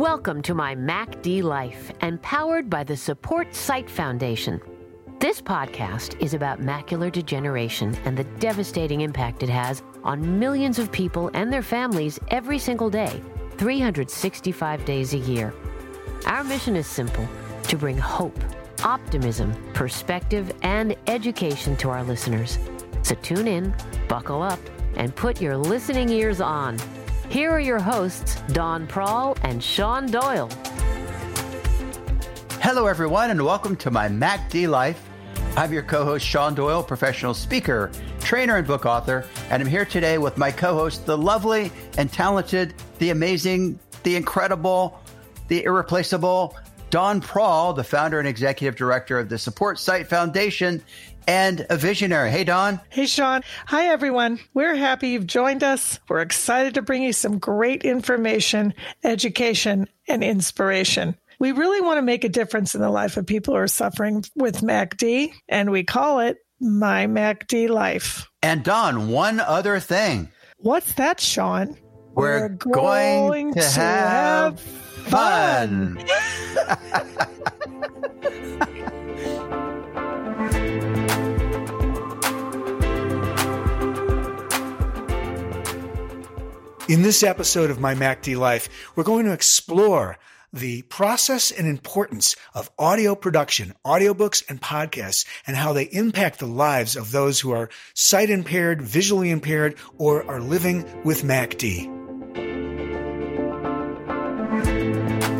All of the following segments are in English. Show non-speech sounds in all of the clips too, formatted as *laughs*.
Welcome to my MacD Life and powered by the Support Sight Foundation. This podcast is about macular degeneration and the devastating impact it has on millions of people and their families every single day, 365 days a year. Our mission is simple to bring hope, optimism, perspective, and education to our listeners. So tune in, buckle up, and put your listening ears on. Here are your hosts, Dawn Prall and Sean Doyle. Hello, everyone, and welcome to my MacD Life. I'm your co host, Sean Doyle, professional speaker, trainer, and book author. And I'm here today with my co host, the lovely and talented, the amazing, the incredible, the irreplaceable Dawn Prall, the founder and executive director of the Support Sight Foundation and a visionary. Hey, Dawn. Hey, Sean. Hi, everyone. We're happy you've joined us. We're excited to bring you some great information, education, and inspiration. We really want to make a difference in the life of people who are suffering with MACD, and we call it My MACD Life. And Dawn, one other thing. What's that, Sean? We're, We're going, going, to, to have, have, fun. *laughs* *laughs* In this episode of My MacD Life, we're going to explore the process and importance of audio production, audiobooks and podcasts, and how they impact the lives of those who are sight impaired, visually impaired, or are living with MACD.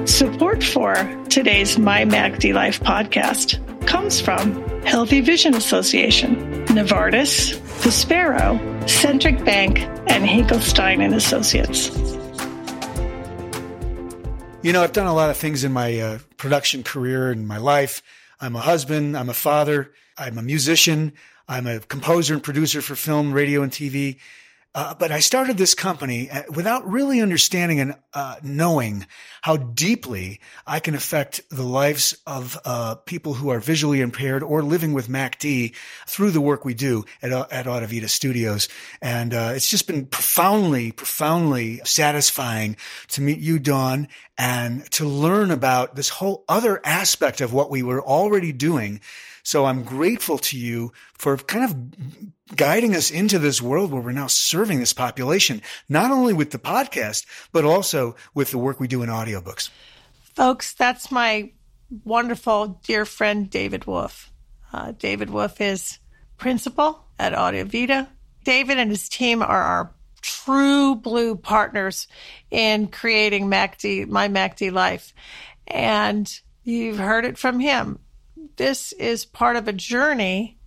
Support for today's My MACD Life podcast comes from Healthy Vision Association, Novartis, The Sparrow, Centric Bank, and Hinkelstein and Associates. You know, I've done a lot of things in my uh, production career and my life. I'm a husband, I'm a father, I'm a musician, I'm a composer and producer for film, radio, and TV. Uh, but I started this company uh, without really understanding and uh, knowing how deeply I can affect the lives of uh, people who are visually impaired or living with MACD through the work we do at, uh, at Audivita Studios. And it's just been profoundly, profoundly satisfying to meet you, Dawn, and to learn about this whole other aspect of what we were already doing so I'm grateful to you for kind of guiding us into this world where we're now serving this population, not only with the podcast, but also with the work we do in audiobooks. Folks, that's my wonderful dear friend, David Wolf. Uh, David Wolf is principal at Audivita. David and his team are our true blue partners in creating MACD, my MACD life. And you've heard it from him this is part of a journey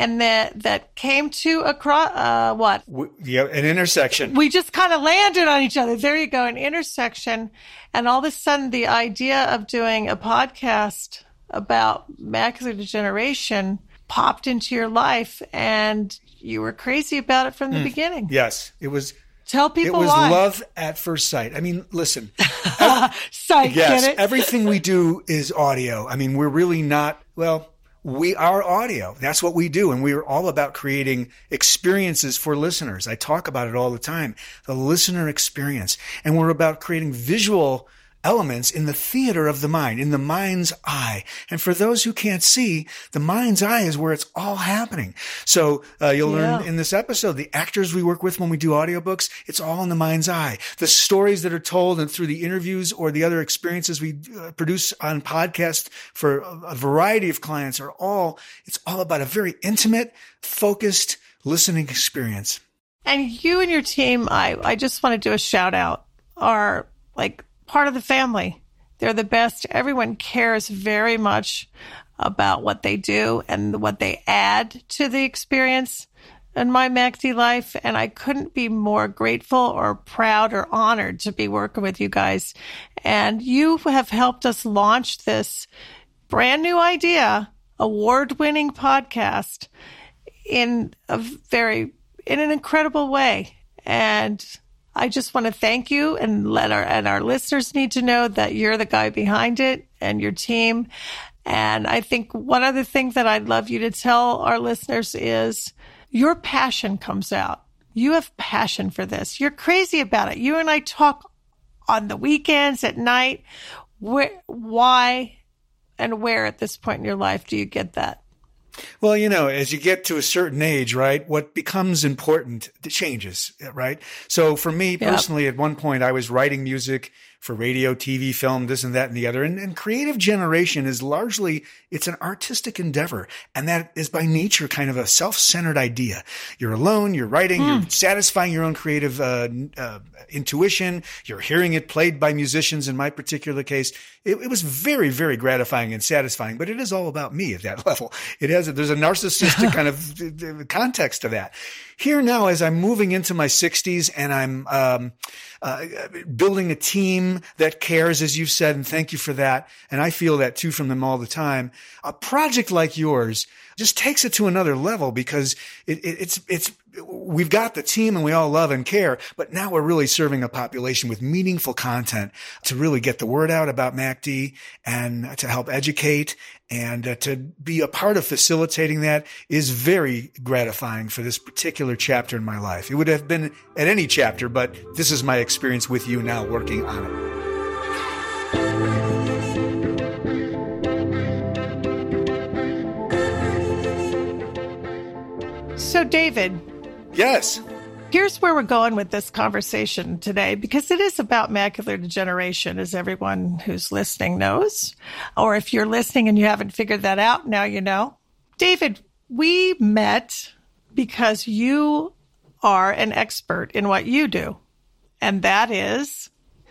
and that that came to across uh, what? Yeah an intersection. We just kind of landed on each other. There you go an intersection. And all of a sudden the idea of doing a podcast about macular degeneration popped into your life and you were crazy about it from the mm. beginning. Yes it was Tell people it was why. love at first sight. I mean, listen. *laughs* sight, yes, everything we do is audio. I mean, we're really not well. We are audio. That's what we do, and we are all about creating experiences for listeners. I talk about it all the time. The listener experience, and we're about creating visual elements in the theater of the mind, in the mind's eye. And for those who can't see, the mind's eye is where it's all happening. So uh, you'll yeah. learn in this episode, the actors we work with when we do audiobooks, it's all in the mind's eye. The stories that are told and through the interviews or the other experiences we uh, produce on podcast for a variety of clients are all, it's all about a very intimate, focused listening experience. And you and your team, I, I just want to do a shout out, are like part of the family. They're the best. Everyone cares very much about what they do and what they add to the experience in my MacD life. And I couldn't be more grateful or proud or honored to be working with you guys. And you have helped us launch this brand new idea, award winning podcast in a very, in an incredible way. And I just want to thank you and let our and our listeners need to know that you're the guy behind it and your team. And I think one other thing that I'd love you to tell our listeners is your passion comes out. You have passion for this. You're crazy about it. You and I talk on the weekends, at night. Where, why and where at this point in your life do you get that? Well, you know, as you get to a certain age, right, what becomes important changes, right? So for me personally, yep. at one point, I was writing music for radio, TV, film, this and that and the other. And, and creative generation is largely, it's an artistic endeavor. And that is by nature kind of a self-centered idea. You're alone, you're writing, mm. you're hmm. satisfying your own creative uh, uh, intuition. You're hearing it played by musicians. In my particular case, it, it, was very, very gratifying and satisfying, but it is all about me at that *laughs* level. It has, there's a narcissistic *laughs* kind of context to that. Here now, as I'm moving into my 60s and I'm um, uh, building a team that cares, as you've said, and thank you for that. And I feel that too from them all the time. A project like yours just takes it to another level because it, it, it's it's we've got the team and we all love and care, but now we're really serving a population with meaningful content to really get the word out about MACD and to help educate and uh, to be a part of facilitating that is very gratifying for this particular chapter in my life. It would have been at any chapter, but this is my experience with you now working on it. So, David, Yes. Here's where we're going with this conversation today because it is about macular degeneration, as everyone who's listening knows. Or if you're listening and you haven't figured that out, now you know. David, we met because you are an expert in what you do, and that is.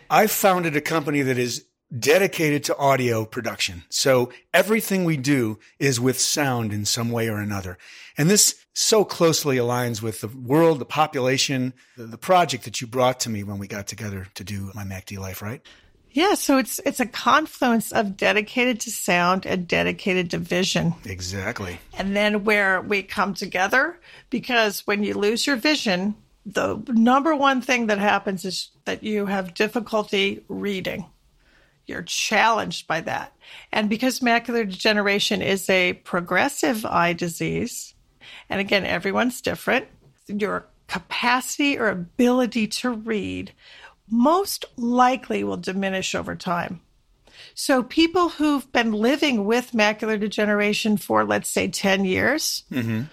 I founded a company that is dedicated to audio production. So everything we do is with sound in some way or another. And this so closely aligns with the world, the population, the, the project that you brought to me when we got together to do my MACD life, right? Yeah, so it's it's a confluence of dedicated to sound and dedicated to vision. Exactly. And then where we come together because when you lose your vision, the number one thing that happens is that you have difficulty reading you're challenged by that. And because macular degeneration is a progressive eye disease, and again, everyone's different, your capacity or ability to read most likely will diminish over time. So, people who've been living with macular degeneration for, let's say, 10 years mm-hmm.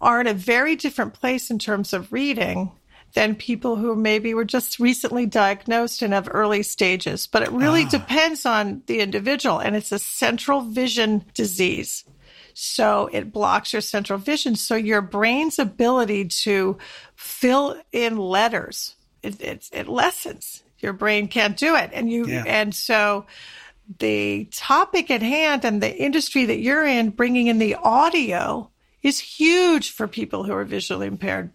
are in a very different place in terms of reading than people who maybe were just recently diagnosed and have early stages. But it really ah. depends on the individual, and it's a central vision disease. So it blocks your central vision. So your brain's ability to fill in letters, it, it, it lessens. Your brain can't do it. And you, yeah. and so the topic at hand and the industry that you're in, bringing in the audio is huge for people who are visually impaired.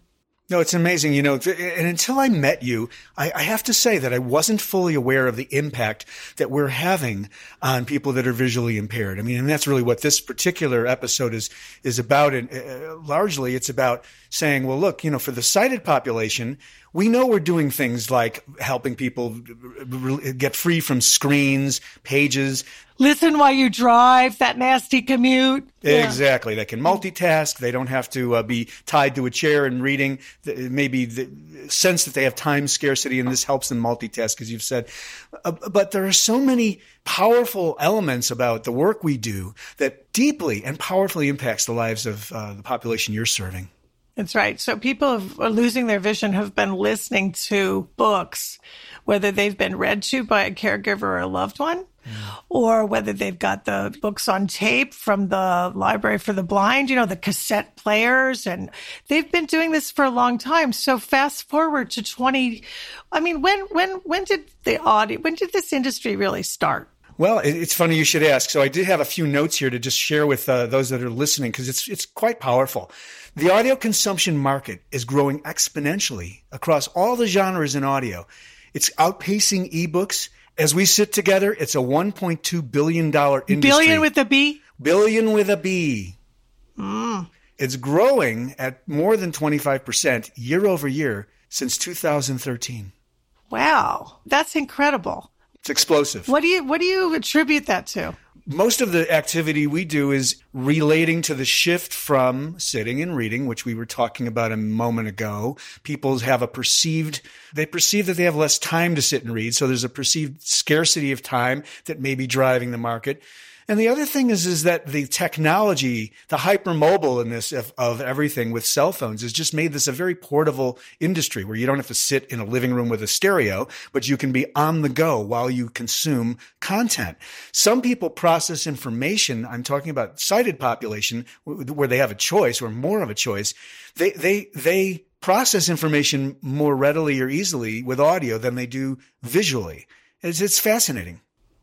No, it's amazing. You know, and until I met you, I, I, have to say that I wasn't fully aware of the impact that we're having on people that are visually impaired. I mean, and that's really what this particular episode is, is about. And uh, largely it's about saying, well, look, you know, for the sighted population, we know we're doing things like helping people get free from screens, pages. Listen while you drive that nasty commute. Exactly. Yeah. They can multitask. They don't have to uh, be tied to a chair and reading. Maybe the sense that they have time scarcity, and this helps them multitask, as you've said. Uh, but there are so many powerful elements about the work we do that deeply and powerfully impacts the lives of uh, the population you're serving. That's right. So people who are losing their vision have been listening to books, whether they've been read to by a caregiver or a loved one, mm. or whether they've got the books on tape from the library for the blind, you know, the cassette players. And they've been doing this for a long time. So fast forward to 20. I mean, when, when, when did the audio, when did this industry really start? Well, it's funny you should ask. So I did have a few notes here to just share with uh, those that are listening because it's it's quite powerful. The audio consumption market is growing exponentially across all the genres in audio. It's outpacing ebooks. As we sit together, it's a $1.2 billion industry. Billion with a B? Billion with a B. Mm. It's growing at more than 25% year over year since 2013. Wow, that's incredible. It's explosive. What do you what do you attribute that to? most of the activity we do is relating to the shift from sitting and reading, which we were talking about a moment ago. People have a perceived, they perceive that they have less time to sit and read. So there's a perceived scarcity of time that may be driving the market. And the other thing is, is that the technology, the hypermobileness of, of everything with cell phones has just made this a very portable industry where you don't have to sit in a living room with a stereo, but you can be on the go while you consume content. Some people process information. I'm talking about sighted population where they have a choice or more of a choice. They, they, they process information more readily or easily with audio than they do visually. It's, it's fascinating.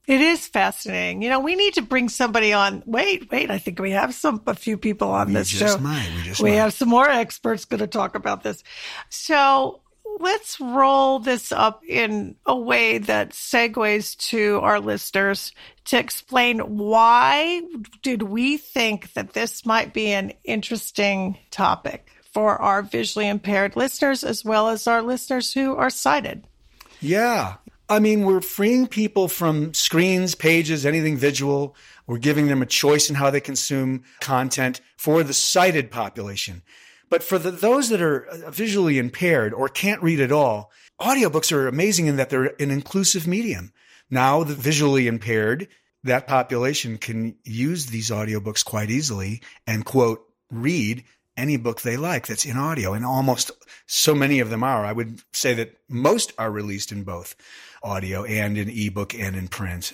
It is fascinating. You know, we need to bring somebody on. Wait, wait. I think we have some a few people on We this just show. might. We just we might. have some more experts going to talk about this. So let's roll this up in a way that segues to our listeners to explain why did we think that this might be an interesting topic for our visually impaired listeners as well as our listeners who are sighted. Yeah. I mean, we're freeing people from screens, pages, anything visual. We're giving them a choice in how they consume content for the sighted population. But for the, those that are uh, visually impaired or can't read at all, audiobooks are amazing in that they're an inclusive medium. Now the visually impaired, that population can use these audiobooks quite easily and quote, read any book they like that's in audio. And almost so many of them are. I would say that most are released in both audio and in ebook and in print.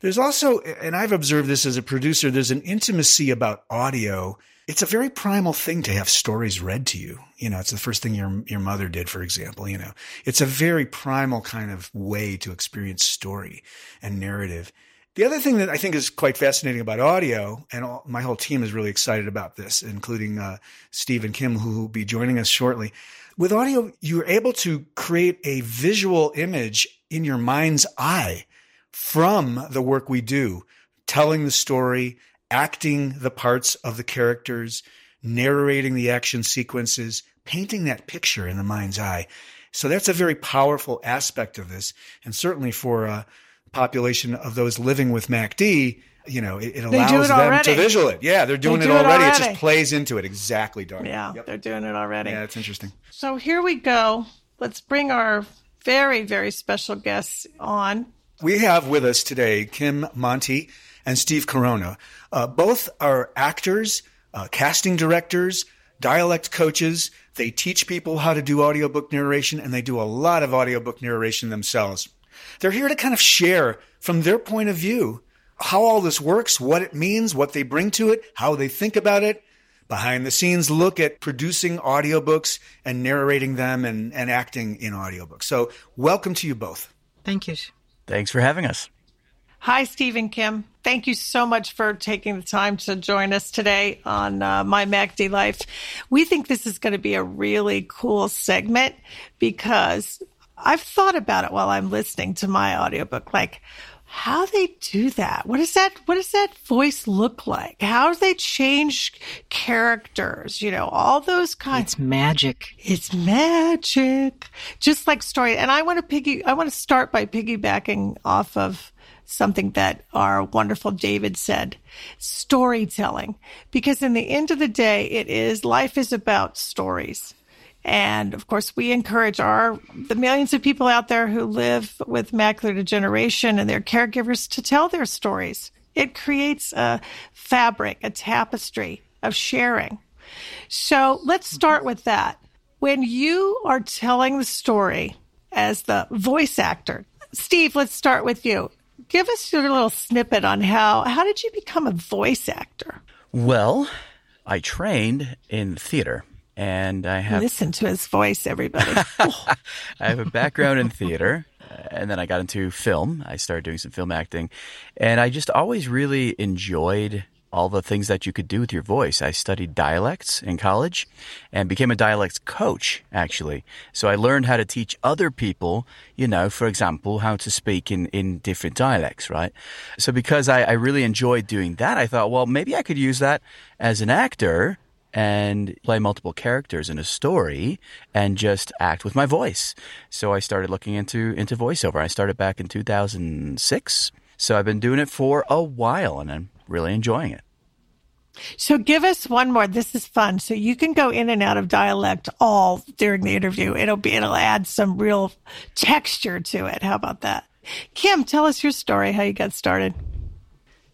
There's also, and I've observed this as a producer, there's an intimacy about audio. It's a very primal thing to have stories read to you. You know, it's the first thing your, your mother did, for example, you know, it's a very primal kind of way to experience story and narrative. The other thing that I think is quite fascinating about audio, and all, my whole team is really excited about this, including uh, Steve and Kim, who will be joining us shortly. With audio, you're able to create a visual image in your mind's eye from the work we do, telling the story, acting the parts of the characters, narrating the action sequences, painting that picture in the mind's eye. So that's a very powerful aspect of this. And certainly for a population of those living with MACD, you know, it, it allows it them already. to visual it. Yeah, they're doing They it do it already. It already. just plays into it. Exactly, Darn. Yeah, Yep. they're doing it already. Yeah, it's interesting. So here we go. Let's bring our very, very special guests on. We have with us today Kim Monty and Steve Corona. Uh, both are actors, uh, casting directors, dialect coaches. They teach people how to do audiobook narration and they do a lot of audiobook narration themselves. They're here to kind of share from their point of view how all this works, what it means, what they bring to it, how they think about it. Behind the scenes look at producing audiobooks and narrating them and, and acting in audiobooks. So welcome to you both. Thank you. Thanks for having us. Hi, Stephen Kim. Thank you so much for taking the time to join us today on uh, My MACD Life. We think this is going to be a really cool segment because I've thought about it while I'm listening to my audiobook. Like, how they do that? What does that? What does that voice look like? How do they change characters? You know, all those kinds. It's magic. It's magic. Just like story. And I want to piggy, I want to start by piggybacking off of something that our wonderful David said storytelling. Because in the end of the day, it is life is about stories. And of course, we encourage our the millions of people out there who live with macular degeneration and their caregivers to tell their stories. It creates a fabric, a tapestry of sharing. So let's start with that. When you are telling the story as the voice actor, Steve, let's start with you. Give us your little snippet on how how did you become a voice actor? Well, I trained in theater and I have Listen to his voice, everybody. *laughs* I have a background in theater and then I got into film. I started doing some film acting and I just always really enjoyed all the things that you could do with your voice. I studied dialects in college and became a dialects coach, actually. So I learned how to teach other people, you know, for example, how to speak in, in different dialects, right? So because I, I really enjoyed doing that, I thought, well, maybe I could use that as an actor and play multiple characters in a story and just act with my voice. So I started looking into into voiceover. I started back in 2006 So I've been doing it for a while and I'm really enjoying it. So give us one more. This is fun. So you can go in and out of dialect all during the interview. It'll be, it'll add some real texture to it. How about that? Kim, tell us your story, how you got started.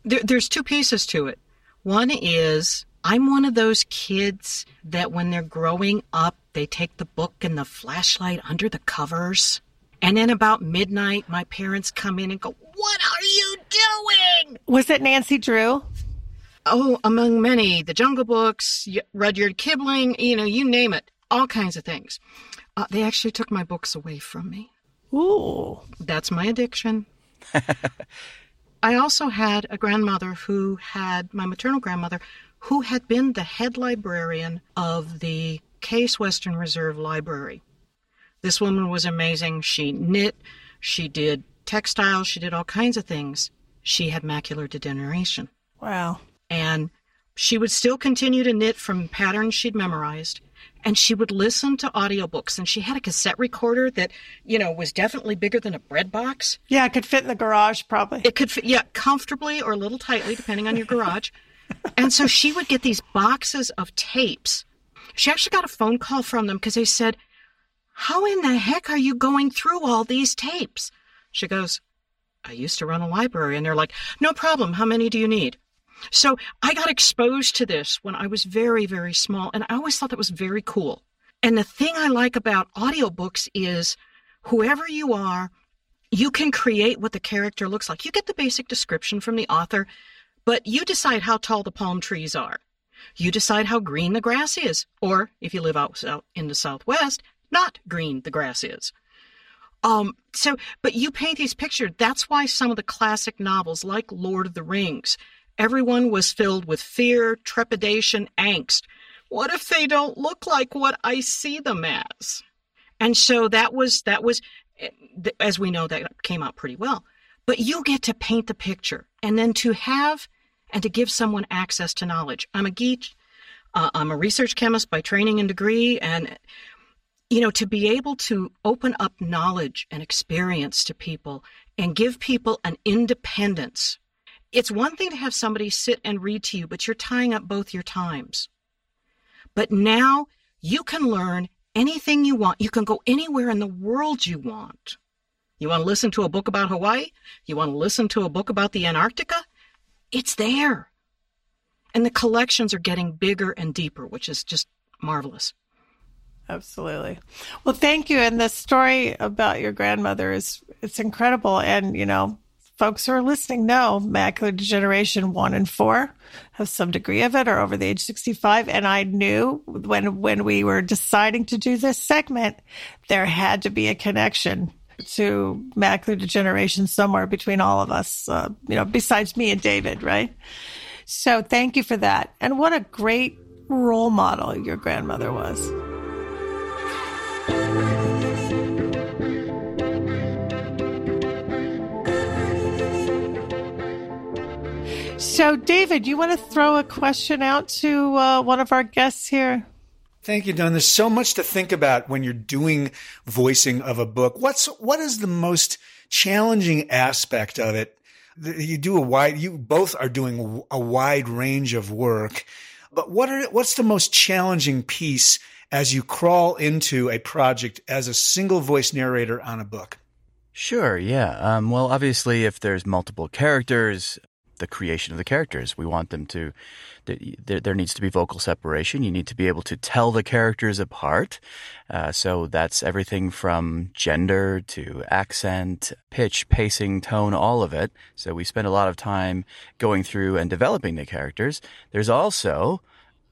There, there's two pieces to it. One is I'm one of those kids that when they're growing up, they take the book and the flashlight under the covers. And then about midnight, my parents come in and go, What are you doing? Was it Nancy Drew? Oh, among many, the Jungle Books, Rudyard Kipling, you know, you name it, all kinds of things. Uh, they actually took my books away from me. Ooh. That's my addiction. *laughs* I also had a grandmother who had, my maternal grandmother, who had been the head librarian of the Case Western Reserve Library. This woman was amazing. She knit, she did textiles, she did all kinds of things. She had macular degeneration. Wow. And she would still continue to knit from patterns she'd memorized and she would listen to audiobooks and she had a cassette recorder that you know was definitely bigger than a bread box yeah it could fit in the garage probably it could fit yeah comfortably or a little tightly depending on your garage *laughs* and so she would get these boxes of tapes. She actually got a phone call from them because they said how in the heck are you going through all these tapes? She goes i used to run a library. And they're like no problem. How many do you need? So I got exposed to this when I was very, very small, and I always thought that was very cool. And the thing I like about audiobooks is whoever you are, you can create what the character looks like. You get the basic description from the author, but you decide how tall the palm trees are. You decide how green the grass is, or if you live out in the Southwest, not green the grass is. Um, so, but you paint these pictures. That's why some of the classic novels, like Lord of the Rings, Everyone was filled with fear, trepidation, angst. What if they don't look like what I see them as? And so that was, that was, eh, as we know, that came out pretty well. But you get to paint the picture and then to have and to give someone access to knowledge. I'm a geek. Uh, I'm a research chemist by training and degree. And, you know, to be able to open up knowledge and experience to people and give people an independence it's one thing to have somebody sit and read to you, but you're tying up both your times. But now you can learn anything you want. You can go anywhere in the world you want. You want to listen to a book about Hawaii? You want to listen to a book about the Antarctica? It's there. And the collections are getting bigger and deeper, which is just marvelous. Absolutely. Well, thank you. And the story about your grandmother is it's incredible. And, you know, folks who are listening know macular degeneration one and four have some degree of it or over the age 65. And I knew when, when we were deciding to do this segment, there had to be a connection to macular degeneration somewhere between all of us, uh, you know, besides me and David, right? So thank you for that. And what a great role model your grandmother was. So, David, you want to throw a question out to uh, one of our guests here? Thank you, Dawn. There's so much to think about when you're doing voicing of a book. What's what is the most challenging aspect of it? You do a wide. You both are doing a wide range of work, but what are what's the most challenging piece as you crawl into a project as a single voice narrator on a book? Sure, yeah. Um, well, obviously, if there's multiple characters, the creation of the characters. We want them to, there, there needs to be vocal separation. You need to be able to tell the characters apart. Uh, so that's everything from gender to accent, pitch, pacing, tone, all of it. So we spend a lot of time going through and developing the characters. There's also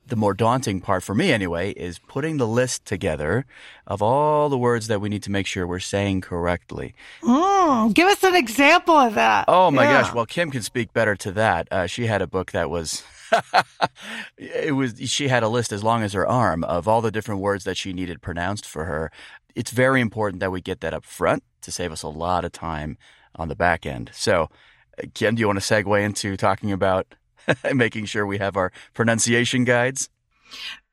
the more daunting part for me anyway is putting the list together of all the words that we need to make sure we're saying correctly. Mm, give us an example of that. Oh my yeah. gosh! Well, Kim can speak better to that. Uh, she had a book that was. *laughs* it was she had a list as long as her arm of all the different words that she needed pronounced for her. It's very important that we get that up front to save us a lot of time on the back end. So, uh, Kim, do you want to segue into talking about *laughs* making sure we have our pronunciation guides?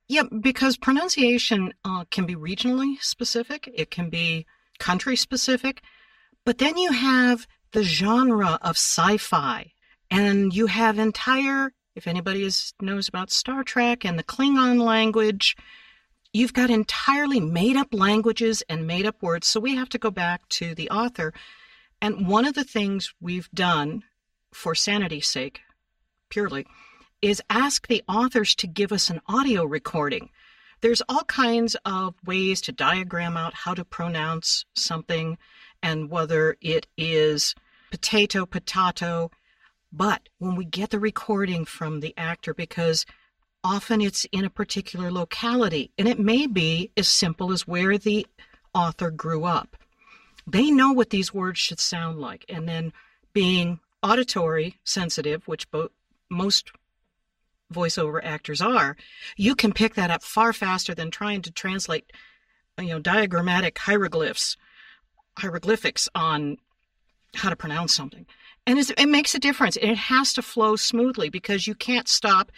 Yeah, because pronunciation uh, can be regionally specific, it can be country specific, but then you have the genre of sci-fi. And you have entire, if anybody is, knows about Star Trek and the Klingon language, you've got entirely made up languages and made up words. So we have to go back to the author. And one of the things we've done for sanity's sake, purely, is ask the authors to give us an audio recording. There's all kinds of ways to diagram out how to pronounce something and whether it is potato, potato. But when we get the recording from the actor, because often it's in a particular locality, and it may be as simple as where the author grew up. They know what these words should sound like. And then being auditory sensitive, which bo- most voiceover actors are, you can pick that up far faster than trying to translate, you know, diagrammatic hieroglyphs, hieroglyphics on how to pronounce something. And it makes a difference. It has to flow smoothly because you can't stop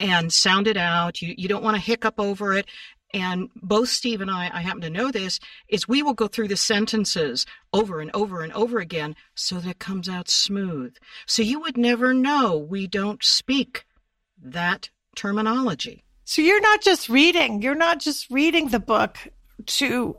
and sound it out. You, you don't want to hiccup over it. And both Steve and I, I happen to know this, is we will go through the sentences over and over and over again so that it comes out smooth. So you would never know we don't speak that terminology. So you're not just reading, you're not just reading the book to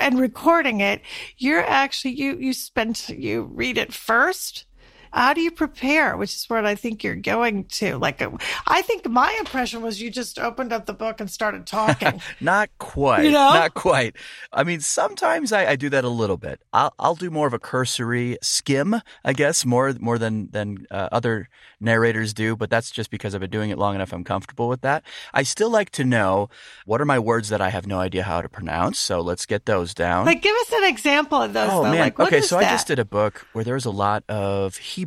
and recording it. You're actually you you spend you read it first how do you prepare? Which is what I think you're going to. Like, I think my impression was you just opened up the book and started talking. *laughs* Not quite. You know? Not quite. I mean, sometimes I, I do that a little bit. I'll, I'll do more of a cursory skim, I guess, more more than than uh, other narrators do. But that's just because I've been doing it long enough. I'm comfortable with that. I still like to know what are my words that I have no idea how to pronounce. So let's get those down. Like, give us an example of those. Oh though. man. Like, what okay, is so that? I just did a book where there was a lot of Hebrew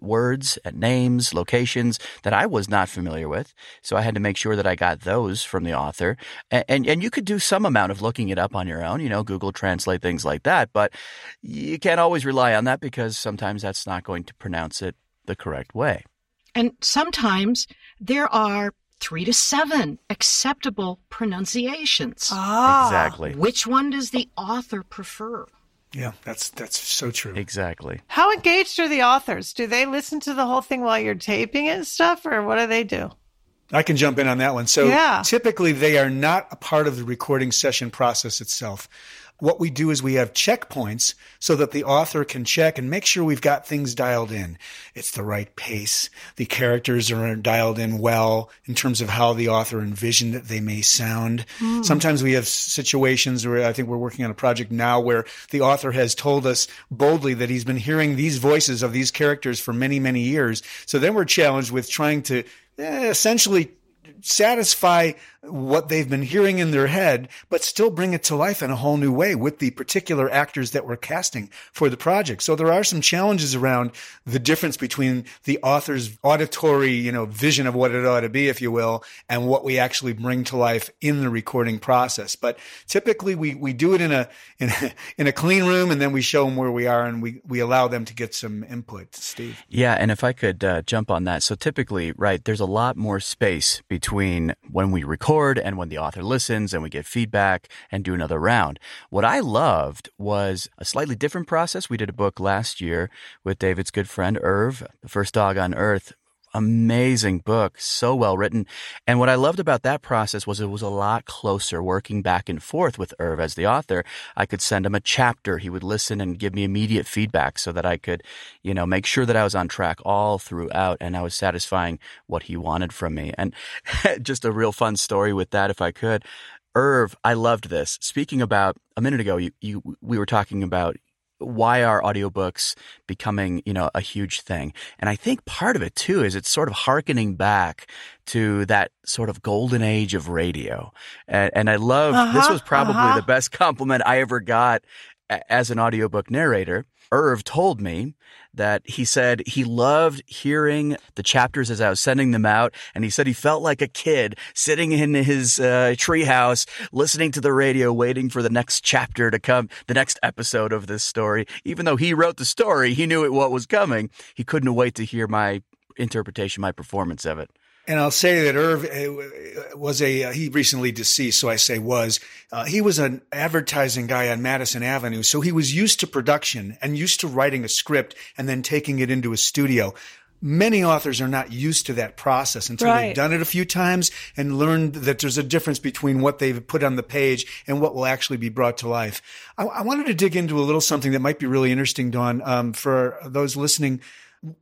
words and names, locations that I was not familiar with. So I had to make sure that I got those from the author. And, and, and you could do some amount of looking it up on your own, you know, Google Translate, things like that. But you can't always rely on that because sometimes that's not going to pronounce it the correct way. And sometimes there are three to seven acceptable pronunciations. Ah, Exactly. Which one does the author prefer? Yeah, that's that's so true. Exactly. How engaged are the authors? Do they listen to the whole thing while you're taping it and stuff, or what do they do? I can jump in on that one. So Yeah. typically they are not a part of the recording session process itself. What we do is we have checkpoints so that the author can check and make sure we've got things dialed in. It's the right pace. The characters are dialed in well in terms of how the author envisioned that they may sound. Sometimes we have situations where I think we're working on a project now where the author has told us boldly that he's been hearing these voices of these characters for many, many years. So then we're challenged with trying to eh, essentially satisfy what they've been hearing in their head, but still bring it to life in a whole new way with the particular actors that we're casting for the project. So there are some challenges around the difference between the author's auditory, you know, vision of what it ought to be, if you will, and what we actually bring to life in the recording process. But typically we, we do it in a, in a, *laughs* in a clean room and then we show them where we are and we, we allow them to get some input. Steve. Yeah, and if I could uh, jump on that. So typically, right, there's a lot more space between when we record and when the author listens and we get feedback and do another round. What I loved was a slightly different process. We did a book last year with David's good friend Irv, The First Dog on Earth. Amazing book, so well written. And what I loved about that process was it was a lot closer working back and forth with Irv as the author. I could send him a chapter. He would listen and give me immediate feedback so that I could, you know, make sure that I was on track all throughout and I was satisfying what he wanted from me. And *laughs* just a real fun story with that, if I could. Irv, I loved this. Speaking about a minute ago, you, you we were talking about why are audiobooks becoming, you know, a huge thing? And I think part of it too is it's sort of harkening back to that sort of golden age of radio. And, and I love, this Uh-huh, was probably uh-huh. the best *laughs* compliment I ever got a- as an audiobook narrator. Irv told me that he said he loved hearing the chapters as I was sending them out. And he said he felt like a kid sitting in his uh, treehouse, listening to the radio, waiting for the next chapter to come, the next episode of this story. Even though he wrote the story, he knew it, what was coming. He couldn't wait to hear my interpretation, my performance of it. And I'll say that Irv uh, was a, uh, he recently deceased, so I say was. Uh, he was an advertising guy on Madison Avenue. So he was used to production and used to writing a script and then taking it into a studio. Many authors are not used to that process until Right. they've done it a few times and learned that there's a difference between what they've put on the page and what will actually be brought to life. I, I wanted to dig into a little something that might be really interesting, Dawn, um, for those listening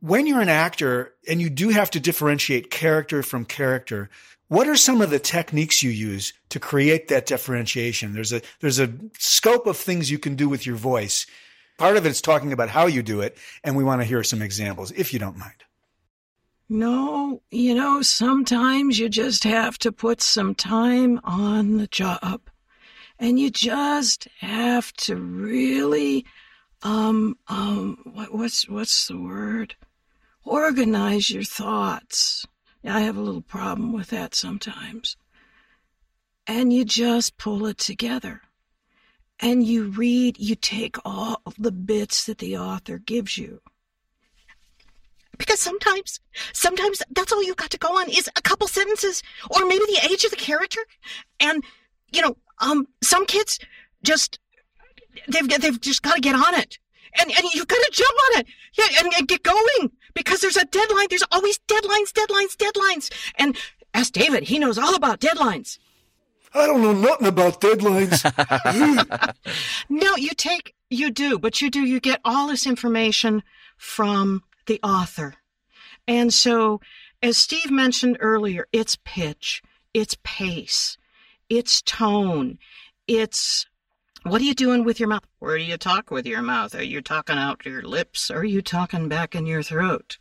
when you're an actor and you do have to differentiate character from character, what are some of the techniques you use to create that differentiation? There's a there's a scope of things you can do with your voice. Part of it's talking about how you do it, and we want to hear some examples, if you don't mind. No, you know, sometimes you just have to put some time on the job. And you just have to really um um what, what's what's the word? Organize your thoughts. I have a little problem with that sometimes. And you just pull it together. And you read, you take all the bits that the author gives you. Because sometimes, sometimes that's all you've got to go on is a couple sentences or maybe the age of the character. And, you know, um, some kids just, they've, they've just got to get on it. And, and you've got to jump on it. Yeah, and, and get going because there's a deadline. There's always deadlines, deadlines, deadlines. And ask David. He knows all about deadlines. I don't know nothing about deadlines. *laughs* *laughs* No, you take, you do, but you do, you get all this information from the author. And so, as Steve mentioned earlier, it's pitch, it's pace, it's tone, it's what are you doing with your mouth? Where do you talk with your mouth? Are you talking out your lips? Or are you talking back in your throat?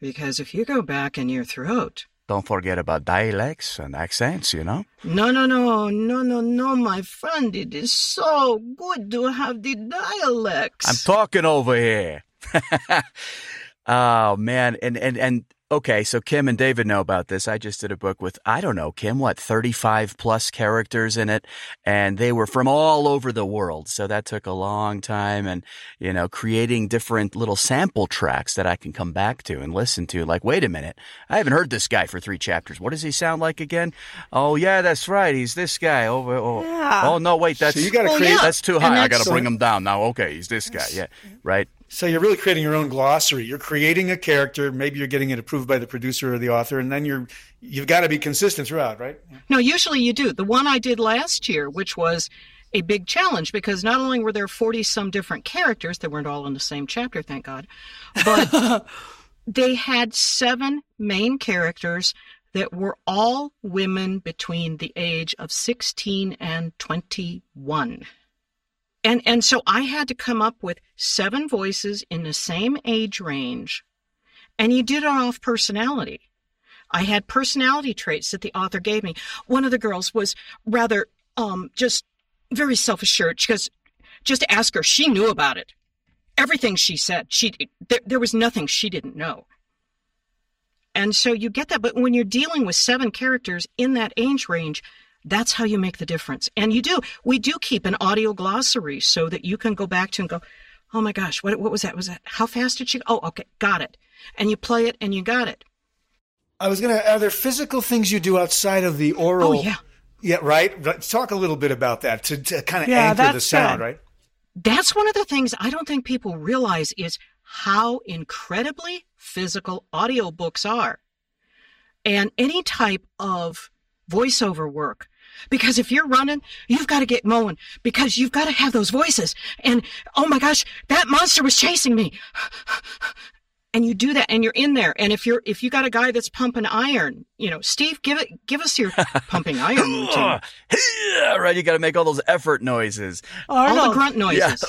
Because if you go back in your throat, Don't forget about dialects and accents, you know? no, no, no, no, no, no, my friend, it is so good to have the dialects. I'm talking over here. *laughs* oh man, and and and okay, so Kim and David know about this. I just did a book with I don't know, Kim, what, 35 plus characters in it and they were from all over the world. So that took a long time and you know, creating different little sample tracks that I can come back to and listen to. Like, wait a minute. I haven't heard this guy for 3 chapters. What does he sound like again? Oh, yeah, that's right. He's this guy over oh, Yeah. oh no, wait, that's So you gotta Well, create yeah. that's too And high. I got to bring him down now. Okay, he's this guy. Yeah. Right. So you're really creating your own glossary. You're creating a character. Maybe you're getting it approved by the producer or the author, and then you're you've got to be consistent throughout, right? No, usually you do. The one I did last year, which was a big challenge because not only were there 40 some different characters, they weren't all in the same chapter, thank God, but *laughs* they had seven main characters that were all women between the age of 16 and 21. And, and so I had to come up with seven voices in the same age range, and you did it off personality. I had personality traits that the author gave me. One of the girls was rather um just very self-assured because just ask her, she knew about it. Everything she said, she there, there was nothing she didn't know. And so you get that, but when you're dealing with seven characters in that age range, that's how you make the difference. And you do. We do keep an audio glossary so that you can go back to and go, "Oh my gosh, what what was that? Was that how fast did she? Oh, okay, got it." And you play it and you got it. I was gonna. Are there physical things you do outside of the oral? Oh, yeah. Yeah, right. Talk a little bit about that to, to kind of Yeah, anchor the sound, good. right? That's one of the things I don't think people realize is how incredibly physical audiobooks are. And any type of voiceover work. Because if you're running, you've got to get mowing because you've got to have those voices. And oh my gosh, that monster was chasing me. And you do that and you're in there. And if you're, if you got a guy that's pumping iron, you know, Steve, give it, give us your *laughs* pumping iron routine. *laughs* Right. You got to make all those effort noises. All the grunt noises.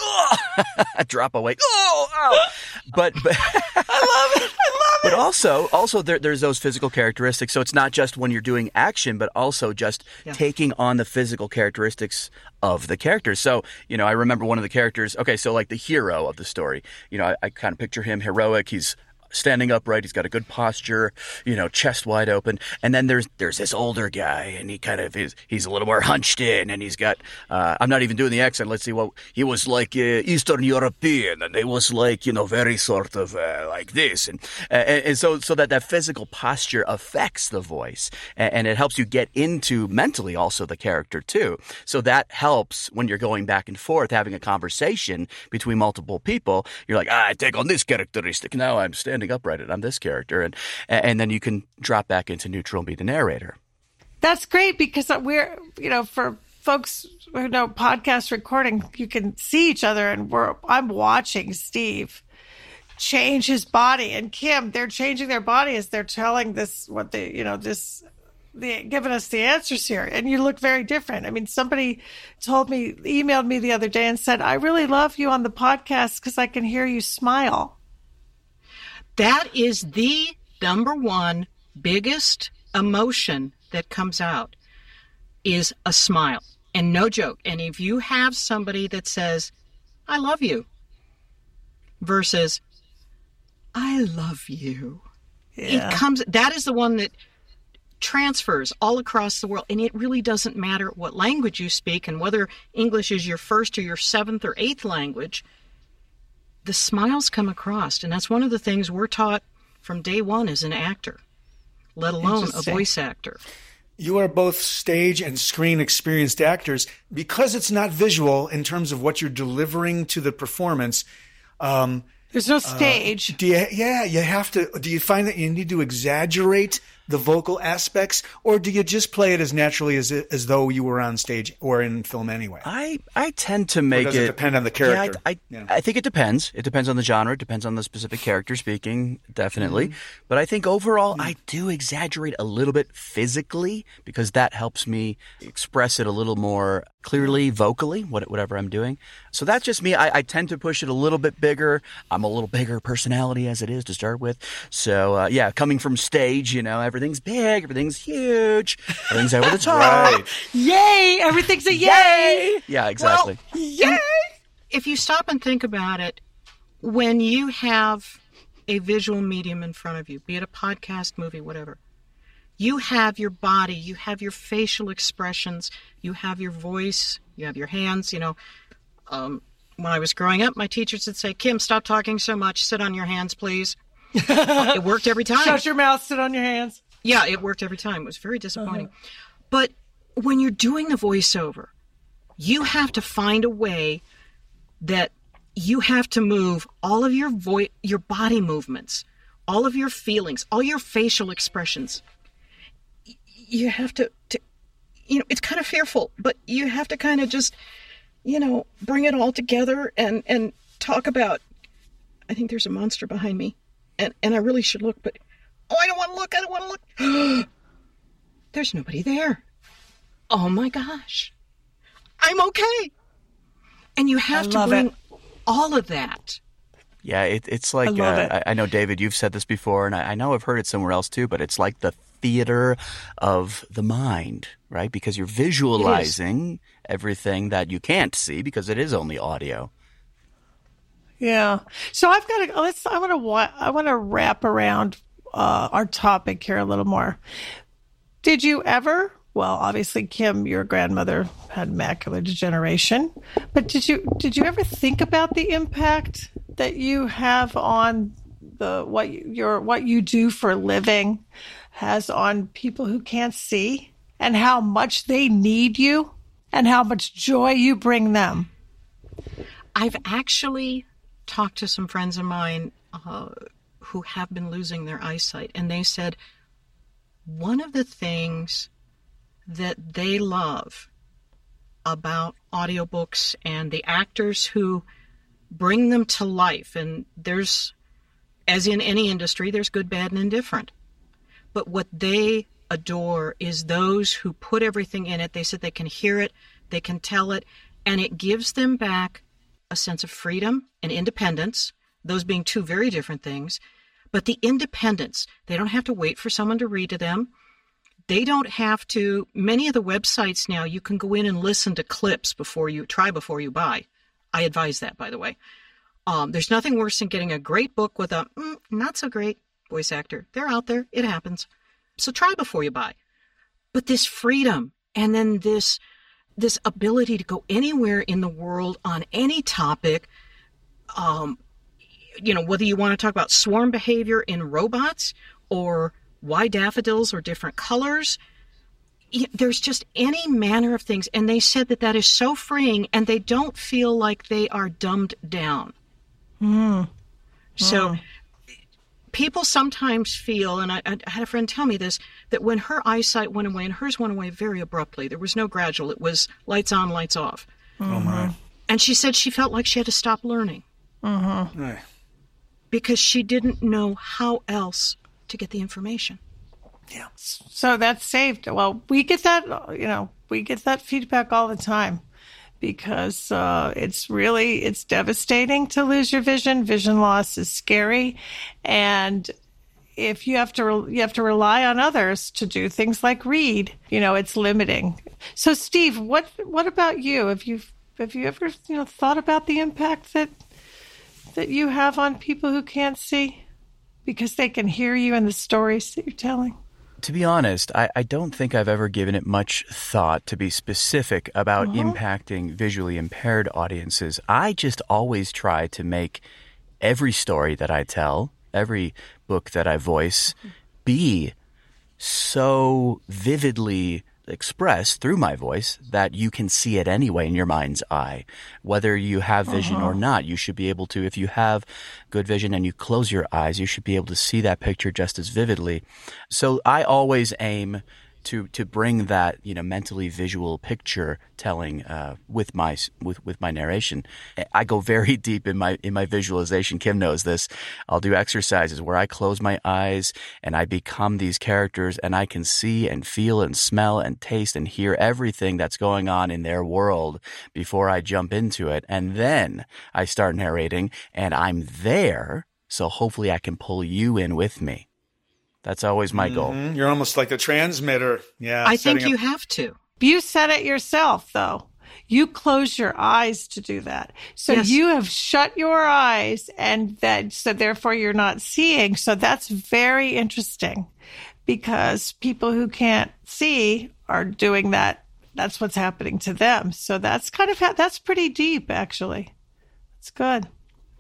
Yeah. *laughs* Drop away. Oh, ow. But, but I love it. I love But also, also there, there's those physical characteristics. So it's not just when you're doing action, but also just Yeah. taking on the physical characteristics of the characters. So, you know, I remember one of the characters. Okay, so like the hero of the story. You know, I, I kind of picture him heroic. He's standing upright. He's got a good posture, you know, chest wide open. And then there's there's this older guy, and he kind of is he's a little more hunched in, and he's got. Uh, I'm not even doing the accent. Let's see what he was like uh, Eastern European, and he was like you know very sort of uh, like this, and, and and so so that that physical posture affects the voice, and, and it helps you get into mentally also the character too. So that helps when you're going back and forth having a conversation between multiple people. You're like, ah, I take on this characteristic now. I'm standing standing upright and I'm this character, and and then you can drop back into neutral and be the narrator. That's great because we're you know for folks who know podcast recording, you can see each other, and we're I'm watching Steve change his body and Kim. They're changing their body as they're telling this what they you know this the, giving us the answers here and you look very different. I mean, somebody told me, emailed me the other day and said, I really love you on the podcast because I can hear you smile. That is the number one biggest emotion that comes out is a smile. And no joke. And if you have somebody that says, I love you, versus, I love you, yeah. it comes, that is the one that transfers all across the world. And it really doesn't matter what language you speak and whether English is your first or your seventh or eighth language the smiles come across. And that's one of the things we're taught from day one as an actor, let alone a voice actor. You are both stage and screen experienced actors because it's not visual in terms of what you're delivering to the performance. Um, There's no uh, stage. Uh, do you, yeah, you have to. Do you find that you need to exaggerate the vocal aspects, or do you just play it as naturally as as though you were on stage or in film anyway? I I tend to make it, it, depend on the character. Yeah, I, I, yeah. I, think it depends. It depends on the genre. It depends on the specific character speaking, definitely. Mm-hmm. But I think overall, mm-hmm. I do exaggerate a little bit physically because that helps me express it a little more clearly vocally, whatever I'm doing. So that's just me. I, I, tend to push it a little bit bigger. I'm a little bigger personality as it is to start with. So uh, yeah, coming from stage, you know, everything's big, everything's huge, everything's over the *laughs* top. right. Yay! Everything's a yay! yay! Yeah, exactly. Well, yay! If you stop and think about it, when you have a visual medium in front of you, be it a podcast, movie, whatever, you have your body, you have your facial expressions, you have your voice, you have your hands. You know, um, when I was growing up, my teachers would say, Kim, stop talking so much, sit on your hands, please. *laughs* it worked every time. Shut your mouth, sit on your hands. Yeah, it worked every time. It was very disappointing. Uh-huh. But when you're doing the voiceover, you have to find a way that you have to move all of your voice, your body movements, all of your feelings, all your facial expressions you have to, to you know, it's kind of fearful, but you have to kind of just, you know, bring it all together and and talk about. I think there's a monster behind me, and and I really should look, but oh, I don't want to look. I don't want to look. *gasps* there's nobody there. Oh my gosh, I'm okay. And you have to bring it. all of that. Yeah, it, it's like I, uh, I, I, know David, you've said this before, and I, I know I've heard it somewhere else too. But it's like the theater of the mind, right? Because you're visualizing everything that you can't see because it is only audio. Yeah. So I've got to let's. I want to. I want to wrap around uh, our topic here a little more. Did you ever? Well, obviously, Kim, your grandmother had macular degeneration, but did you did you ever think about the impact that you have on the what your what you do for a living has on people who can't see and how much they need you and how much joy you bring them. I've actually talked to some friends of mine uh, who have been losing their eyesight, and they said one of the things that they love about audiobooks and the actors who bring them to life, and there's, as in any industry, there's good, bad, and indifferent. But what they adore is those who put everything in it. They said they can hear it, they can tell it, and it gives them back a sense of freedom and independence, those being two very different things. But the independence, they don't have to wait for someone to read to them. They don't have to, many of the websites now, you can go in and listen to clips before you try before you buy. I advise that, by the way. Um, there's nothing worse than getting a great book with a mm, not so great voice actor. They're out there. It happens. So try before you buy. But this freedom and then this this ability to go anywhere in the world on any topic um, you know whether you want to talk about swarm behavior in robots or why daffodils are different colors there's just any manner of things and they said that that is so freeing and they don't feel like they are dumbed down mm. so mm. People sometimes feel and I, I, had a friend tell me this that when her eyesight went away and hers went away very abruptly there was no gradual it was lights on lights off mm-hmm. oh my and she said she felt like she had to stop learning mm-hmm. because she didn't know how else to get the information yeah. So that's saved. Well, we get that, you know, we get that feedback all the time because uh, it's really it's devastating to lose your vision. Vision loss is scary, and if you have to you have to rely on others to do things like read, you know, it's limiting. So, Steve, what what about you? Have you have you ever you know thought about the impact that that you have on people who can't see because they can hear you in the stories that you're telling? To be honest, I, I, don't think I've ever given it much thought to be specific about uh-huh. impacting visually impaired audiences. I just always try to make every story that I tell, every book that I voice, be so vividly express through my voice that you can see it anyway in your mind's eye. Whether you have vision uh-huh. or not, you should be able to, if you have good vision and you close your eyes, you should be able to see that picture just as vividly. So I always aim to to bring that you know mentally visual picture telling uh, with my with with my narration. I go very *laughs* deep in my in my visualization. Kim knows this. I'll do exercises where I close my eyes and I become these characters, and I can see and feel and smell and taste and hear everything that's going on in their world before I jump into it, and then I start narrating, and I'm there. So hopefully I can pull you in with me. That's always my goal. Mm-hmm. You're almost like the transmitter. Yeah. I think you up- have to. You said it yourself, though. You close your eyes to do that. So yes. you have shut your eyes and that, so therefore you're not seeing. So that's very interesting because people who can't see are doing that. That's what's happening to them. So that's kind of, that's pretty deep, actually. It's good.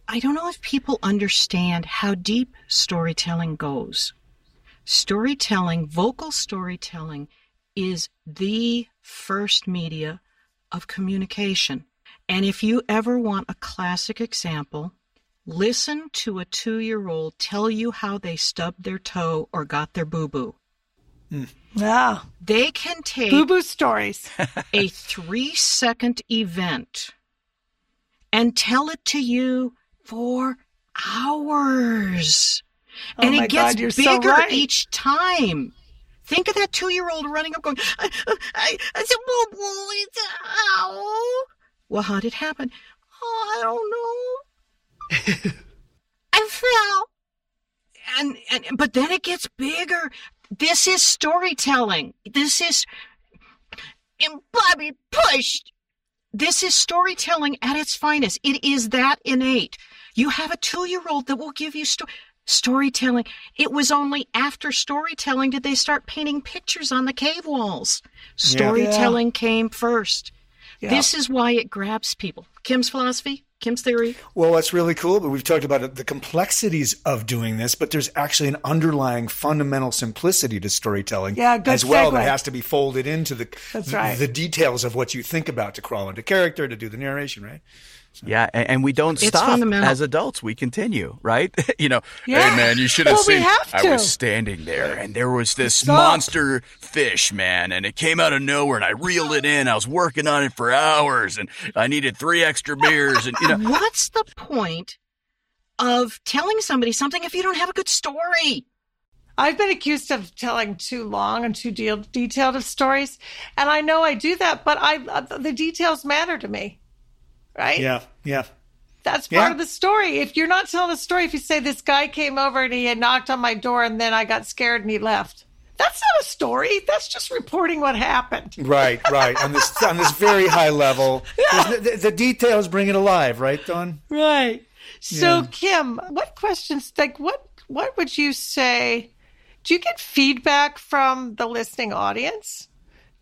I don't know if people understand how deep storytelling goes storytelling, vocal storytelling, is the first media of communication. And if you ever want a classic example, listen to a two year old tell you how they stubbed their toe or got their boo boo. Mm. Yeah. They can take boo boo stories, *laughs* a three second event, and tell it to you for hours. Oh and it gets God, bigger so right. each time. Think of that two year old running up going, I, uh, I, I said, well, it's, ow. Well, how did it happen? Oh, I don't know. *laughs* I fell. And, and, but then it gets bigger. This is storytelling. This is, and Bobby pushed. This is storytelling at its finest. It is that innate. You have a two year old that will give you story. Storytelling. It was only after storytelling did they start painting pictures on the cave walls. Storytelling yeah. came first. Yeah. This is why it grabs people. Kim's philosophy, Kim's theory. Well, that's really cool. But we've talked about the complexities of doing this, but there's actually an underlying fundamental simplicity to storytelling yeah, as well segue. that has to be folded into the, right. the, the details of what you think about to crawl into character, to do the narration, right? Yeah, and, and, we don't it's stop as adults. We continue, right? *laughs* you know, yeah. hey man, you should have well, seen. Have I was standing there, and there was this stop. monster fish, man, and it came out of nowhere, and I reeled it in. I was working on it for hours, and I needed three extra beers, and you know, *laughs* what's the point of telling somebody something if you don't have a good story? I've been accused of telling too long and too de- detailed of stories, and I know I do that, but I uh, the details matter to me right? Yeah, yeah. That's part yeah. of the story. If you're not telling a story, if you say this guy came over and he had knocked on my door and then I got scared and he left, that's not a story. That's just reporting what happened. Right, right. On this on this very high level, *laughs* the, the, the details bring it alive, right, Dawn? Right. So, Yeah. Kim, what questions, like, what, what would you say? Do you get feedback from the listening audience?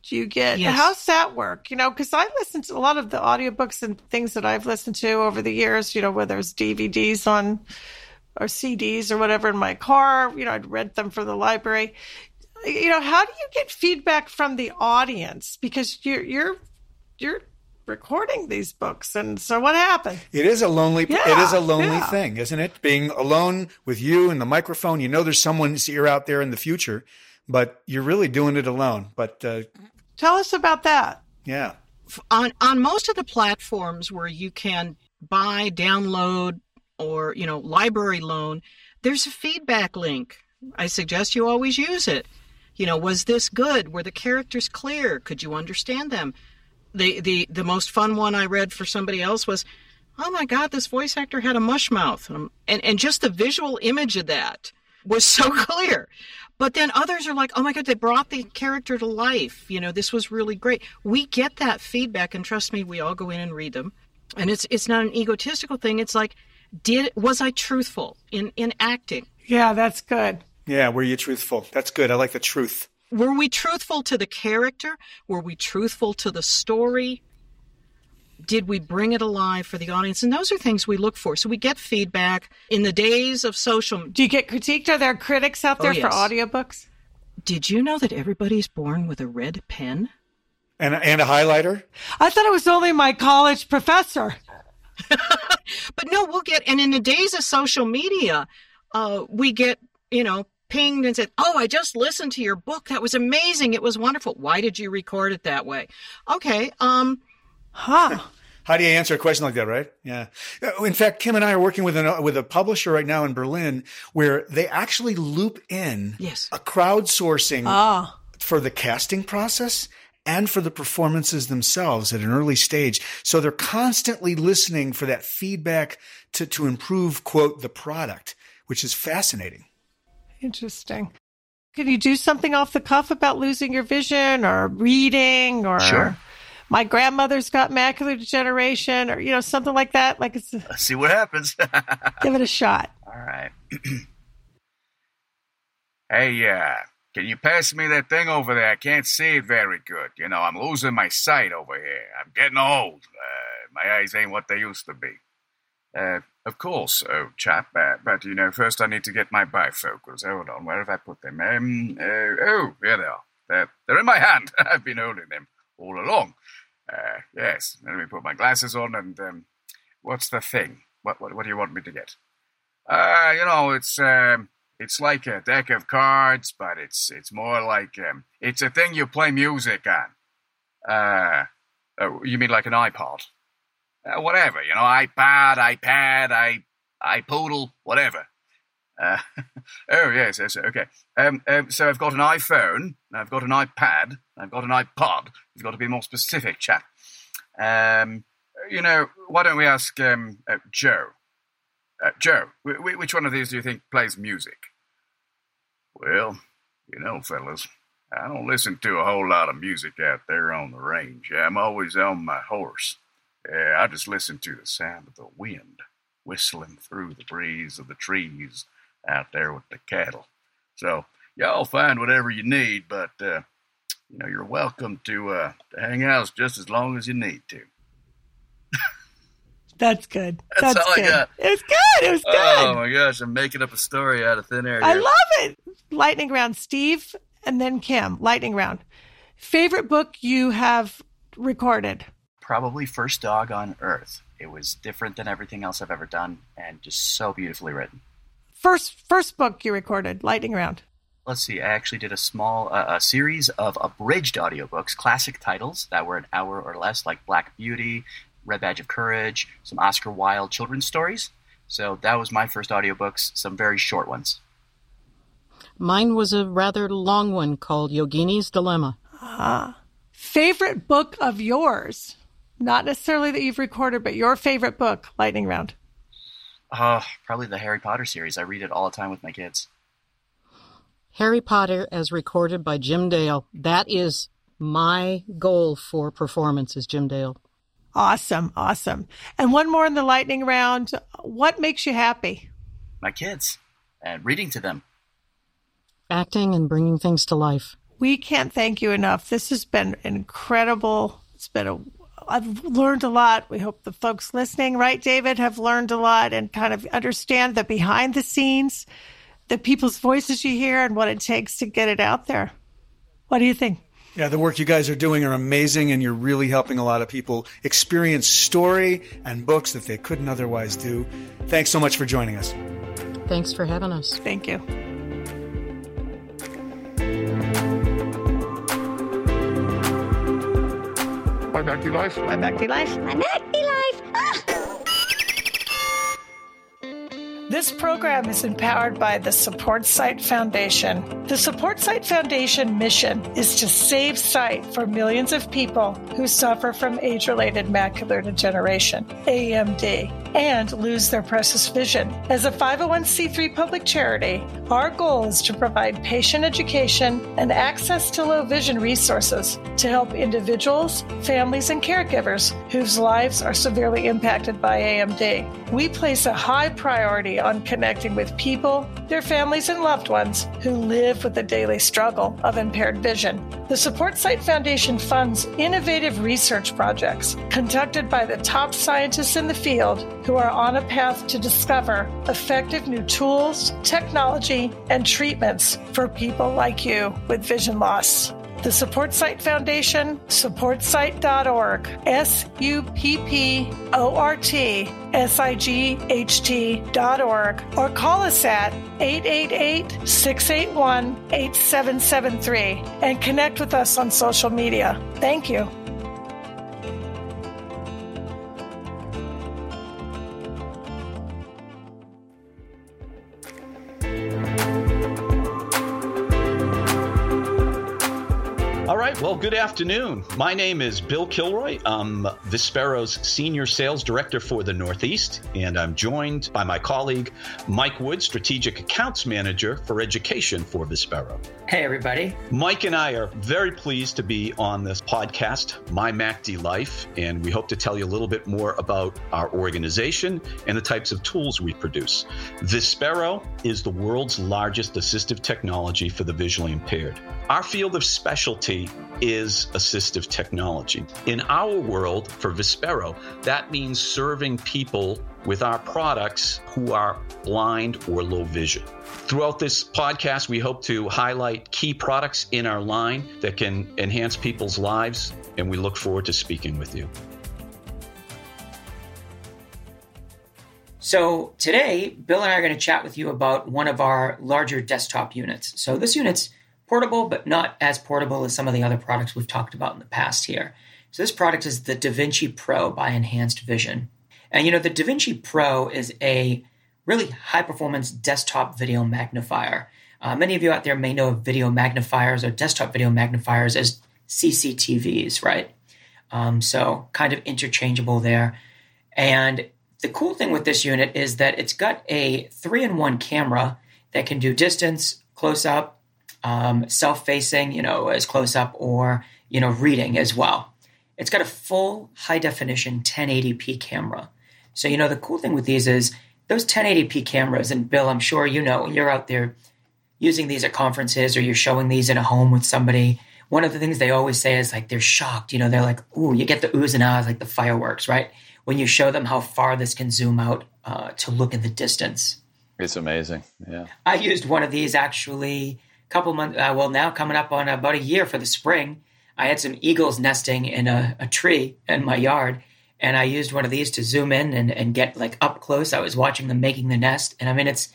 Do you get, Yes. how's that work? You know, because I listen to a lot of the audiobooks and things that I've listened to over the years, you know, whether it's DVDs on or CDs or whatever in my car, you know, I'd rent them for the library. You know, how do you get feedback from the audience? Because you're, you're, you're recording these books. And so what happened? It is a lonely. it Yeah, is a lonely yeah. thing, isn't it? Being alone with you and the microphone. You know, there's someone's ear out there in the future, but you're really doing it alone. But uh, Tell us about that. yeah, on on most of the platforms where you can buy, download, or you know, library loan, there's a feedback link. I suggest you always use it. You know, was this good? Were the characters clear? Could you understand them? The the the most fun one I read for somebody else was, oh my God, this voice actor had a mush mouth, Um, and and just the visual image of that was so *laughs* clear. But then others are like, oh my God, they brought the character to life. You know, this was really great. We get that feedback, and trust me, we all go in and read them. And it's it's not an egotistical thing. It's like, did was I truthful in in acting? Yeah, that's good. yeah. Were you truthful? That's good. I like the truth. Were we truthful to the character? Were we truthful to the story? Did we bring it alive for the audience? And those are things we look for. So we get feedback in the days of social. Do you get critiqued? Are there critics out there Oh, for audiobooks? Did you know that everybody's born with a red pen? And and a highlighter. I thought it was only my college professor. *laughs* But no, we'll get, and in the days of social media, uh, we get, you know, pinged and said, Oh, I just listened to your book. That was amazing. It was wonderful. Why did you record it that way? Okay. Um, Huh. *laughs* How do you answer a question like that, right? Yeah. Uh, In fact, Kim and I are working with an, with a publisher right now in Berlin where they actually loop in Yes. a crowdsourcing Ah. for the casting process and for the performances themselves at an early stage. So they're constantly listening for that feedback to, to improve, quote, the product, which is fascinating. Interesting. Can you do something off the cuff about losing your vision or reading or Sure. My grandmother's got macular degeneration or you know something like that? Like it's Let's see what happens. *laughs* give it a shot. All right. *clears throat* hey, uh, can you pass me that thing over there? I can't see it very good. You know, I'm losing my sight over here. I'm getting old. Uh, my eyes ain't what they used to be. Uh, of course, old chap, uh, but you know, first I need to get my bifocals. Hold on, where have I put them? Um, uh, oh, here they are. They're, they're in my hand. *laughs* I've been holding them all along. Uh, yes, let me put my glasses on and, um, what's the thing? What, what, what do you want me to get? Uh, you know, it's um, it's like a deck of cards, but it's it's more like um, it's a thing you play music on. Uh, oh, you mean like an iPod? Uh, whatever, you know, iPad, iPad, i iPoodle, whatever. Uh, *laughs* oh yes, yes, okay. Um, um, so I've got an iPhone, I've got an iPad, I've got an iPod. You've got to be more specific, chap. Um, you know, why don't we ask um, uh, Joe? Uh, Joe, wh- wh- which one of these do you think plays music? Well, you know, fellas, I don't listen to a whole lot of music out there on the range. I'm always on my horse. Yeah, I just listen to the sound of the wind whistling through the breeze of the trees out there with the cattle. So, y'all find whatever you need, but, uh, you know, you're welcome to, uh, to hang out just as long as you need to. *laughs* That's good. That's That's, all I good. got. It was good. It was good. Oh my gosh, I'm making up a story out of thin air. I love it. Lightning round, Steve, and then Kim. Lightning round. Favorite book you have recorded? probably first dog on earth. It was different than everything else I've ever done and just so beautifully written. First, first book you recorded. Lightning round. Let's see, I actually did a small uh, a series of abridged audiobooks, classic titles that were an hour or less, like Black Beauty, Red Badge of Courage, some Oscar Wilde children's stories. So that was my first audiobooks, some very short ones. mine was a rather long one called Yogini's Dilemma. Favorite book of yours? Not necessarily that you've recorded, but your favorite book. Lightning round. Uh, probably the Harry Potter series. I read it all the time with my kids. Harry Potter as recorded by Jim Dale. That is my goal for performance is Jim Dale. Awesome, awesome. And one more in the lightning round. What makes you happy? My kids and reading to them. Acting and bringing things to life. We can't thank you enough. This has been incredible. It's been a I've learned a lot. We hope the folks listening, right, David, have learned a lot and kind of understand the behind the scenes, the people's voices you hear, and what it takes to get it out there. What do you think? Yeah, the work you guys are doing are amazing, and you're really helping a lot of people experience story and books that they couldn't otherwise do. Thanks so much for joining us. Thanks for having us. Thank you. My MacD Life. My MacD Life. My MacD Life. Ah! This program is empowered by the Support Sight Foundation. The Support Sight Foundation mission is to save sight for millions of people who suffer from age related macular degeneration, AMD, and lose their precious vision. As a 501c3 public charity, our goal is to provide patient education and access to low vision resources to help individuals, families, and caregivers whose lives are severely impacted by AMD. We place a high priority on connecting with people, their families, and loved ones who live with the daily struggle of impaired vision. The Support Sight Foundation funds innovative research projects conducted by the top scientists in the field who are on a path to discover effective new tools, technology, and treatments for people like you with vision loss. The Support Sight Foundation, supportsight.org, S U P P O R T S I G H T.org, or call us at 888 681 8773 and connect with us on social media. Thank you. Right. Well, good afternoon. My name is Bill Kilroy. I'm Vispero's Senior Sales Director for the Northeast, and I'm joined by my colleague Mike Wood, Strategic Accounts Manager for Education for Vispero. Hey, everybody. Mike and I are very pleased to be on this podcast, My MACD Life, and we hope to tell you a little bit more about our organization and the types of tools we produce. Vispero is the world's largest assistive technology for the visually impaired. Our field of specialty is assistive technology. In our world, for Vispero, that means serving people with our products who are blind or low vision. Throughout this podcast, we hope to highlight key products in our line that can enhance people's lives, and we look forward to speaking with you. So, today, Bill and I are going to chat with you about one of our larger desktop units. So, this unit's portable, but not as portable as some of the other products we've talked about in the past here. So, this product is the DaVinci Pro by Enhanced Vision. And you know, the DaVinci Pro is a really high performance desktop video magnifier. Uh, many of you out there may know of video magnifiers or desktop video magnifiers as CCTVs, right? Um, so kind of interchangeable there. And the cool thing with this unit is that it's got a three in one camera that can do distance, close up, um, self facing, you know, as close up, or, you know, reading as well. It's got a full high definition 1080p camera. So, you know, the cool thing with these is those 1080p cameras, and Bill, I'm sure you know, you're out there using these at conferences or you're showing these in a home with somebody. One of the things they always say is like they're shocked. You know, they're like, ooh, you get the oohs and ahs, like the fireworks, right? When you show them how far this can zoom out uh, to look in the distance. It's amazing. Yeah. I used one of these actually couple months, uh, well, now coming up on about a year for the spring. I had some eagles nesting in a, a tree in my yard and I used one of these to zoom in and, and get like up close. I was watching them making the nest, and I mean, it's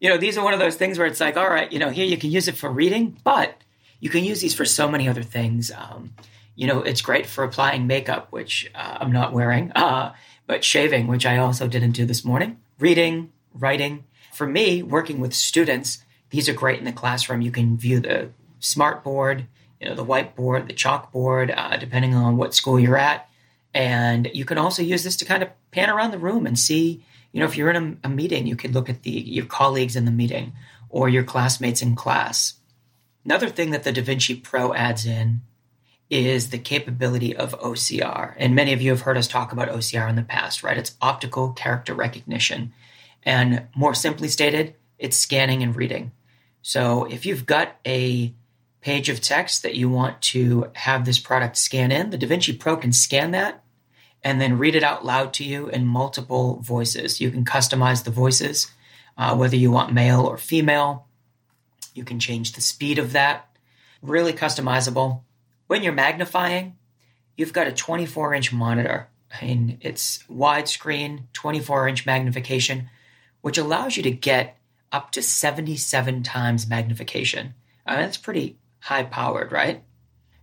you know these are one of those things where it's like, all right, you know, here you can use it for reading, but you can use these for so many other things. Um, you know, it's great for applying makeup, which uh, I'm not wearing, uh, but shaving, which I also didn't do this morning. Reading, writing. For me, working with students, these are great in the classroom. You can view the smart board, you know, the whiteboard, the chalkboard, uh, depending on what school you're at and you can also use this to kind of pan around the room and see, you know, if you're in a, a, meeting, you could look at the your colleagues in the meeting or your classmates in class. Another thing that the DaVinci Pro adds in is the capability of OCR. And many of you have heard us talk about OCR in the past, right? It's optical character recognition. And more simply stated, it's scanning and reading. So if you've got a page of text that you want to have this product scan in, the DaVinci Pro can scan that and then read it out loud to you in multiple voices. You can customize the voices, uh, whether you want male or female. You can change the speed of that. Really customizable. When you're magnifying, you've got a 24 inch monitor. I mean, it's widescreen, 24 inch magnification, which allows you to get up to 77 times magnification. I mean, that's pretty high powered, right?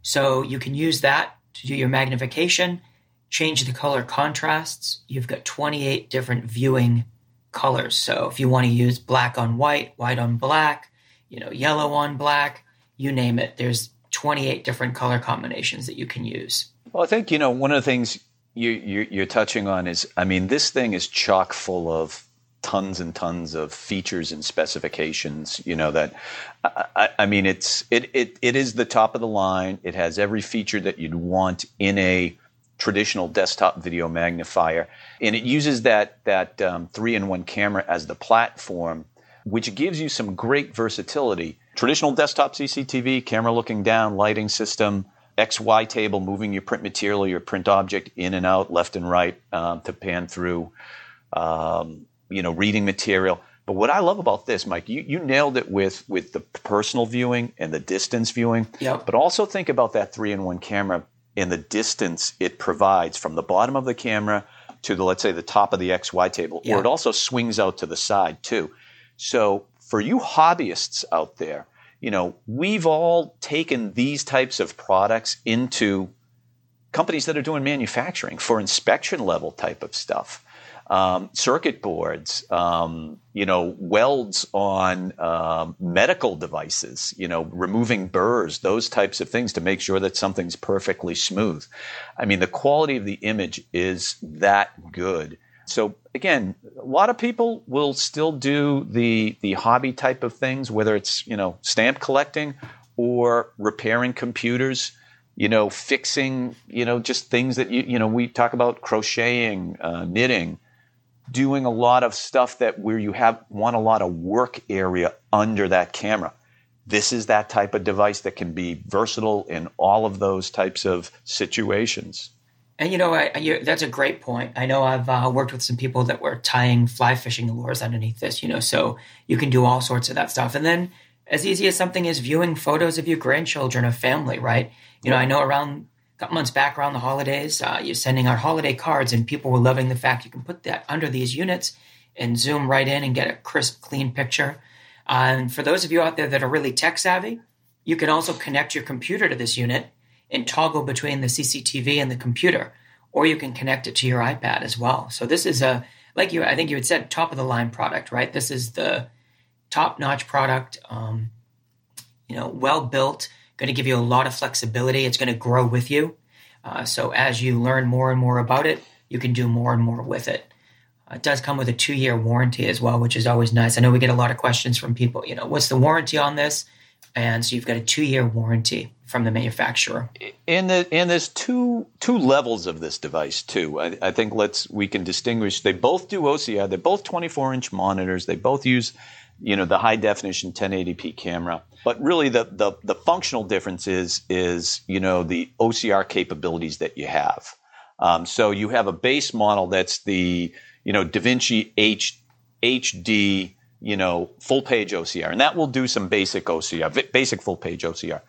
So you can use that to do your magnification, change the color contrasts. You've got 28 different viewing colors. So if you want to use black on white, white on black, you know, yellow on black, you name it, there's 28 different color combinations that you can use. Well, I think, you know, one of the things you, you, you're touching on is, I mean, this thing is chock full of tons and tons of features and specifications. You know that I, I, mean it's it, it it is the top of the line. It has every feature that you'd want in a traditional desktop video magnifier, and it uses that that um, three in one camera as the platform, which gives you some great versatility. Traditional desktop CCTV, camera looking down, lighting system. XY table, moving your print material, your print object in and out, left and right um, to pan through. Um, you know, reading material. But what I love about this, Mike, you, you nailed it with with the personal viewing and the distance viewing. Yep. But also think about that three in one camera and the distance it provides from the bottom of the camera to the let's say the top of the XY table, Yeah. or it also swings out to the side too. So for you hobbyists out there, you know, we've all taken these types of products into companies that are doing manufacturing for inspection level type of stuff. Um, circuit boards, um, you know, welds on um, medical devices, you know, removing burrs, those types of things to make sure that something's perfectly smooth. I mean, the quality of the image is that good. So again, a lot of people will still do the the hobby type of things, whether it's you know stamp collecting or repairing computers you know, fixing, you know, just things that you, you know, we talk about crocheting, uh, knitting, doing a lot of stuff that where you have want a lot of work area under that camera. This is that type of device that can be versatile in all of those types of situations. And you know, I, that's a great point. I know I've uh, worked with some people that were tying fly fishing lures underneath this, you know, so you can do all sorts of that stuff. And then, as easy as something is viewing photos of your grandchildren or family, right? You know, I know around couple months back around the holidays, uh, you're sending out holiday cards, and people were loving the fact you can put that under these units and zoom right in and get a crisp, clean picture. Uh, and for those of you out there that are really tech savvy, you can also connect your computer to this unit and toggle between the CCTV and the computer, or you can connect it to your iPad as well. So this is a like you, I think you had said, top of the line product, right? This is the top notch product. Um, you know, well built, going to give you a lot of flexibility. It's going to grow with you. Uh, so as you learn more and more about it, you can do more and more with it. Uh, it does come with a two year warranty as well, which is always nice. I know we get a lot of questions from people, you know, what's the warranty on this? And so you've got a two year warranty from the manufacturer. And the, and there's two two levels of this device too. I, I think let's we can distinguish. They both do OCR. They're both 24 inch monitors. They both use you know the high definition 1080p camera. But really the, the the functional difference is is you know the OCR capabilities that you have. Um, so you have a base model that's the you know DaVinci H, HD you know full page OCR, and that will do some basic OCR, basic full page OCR.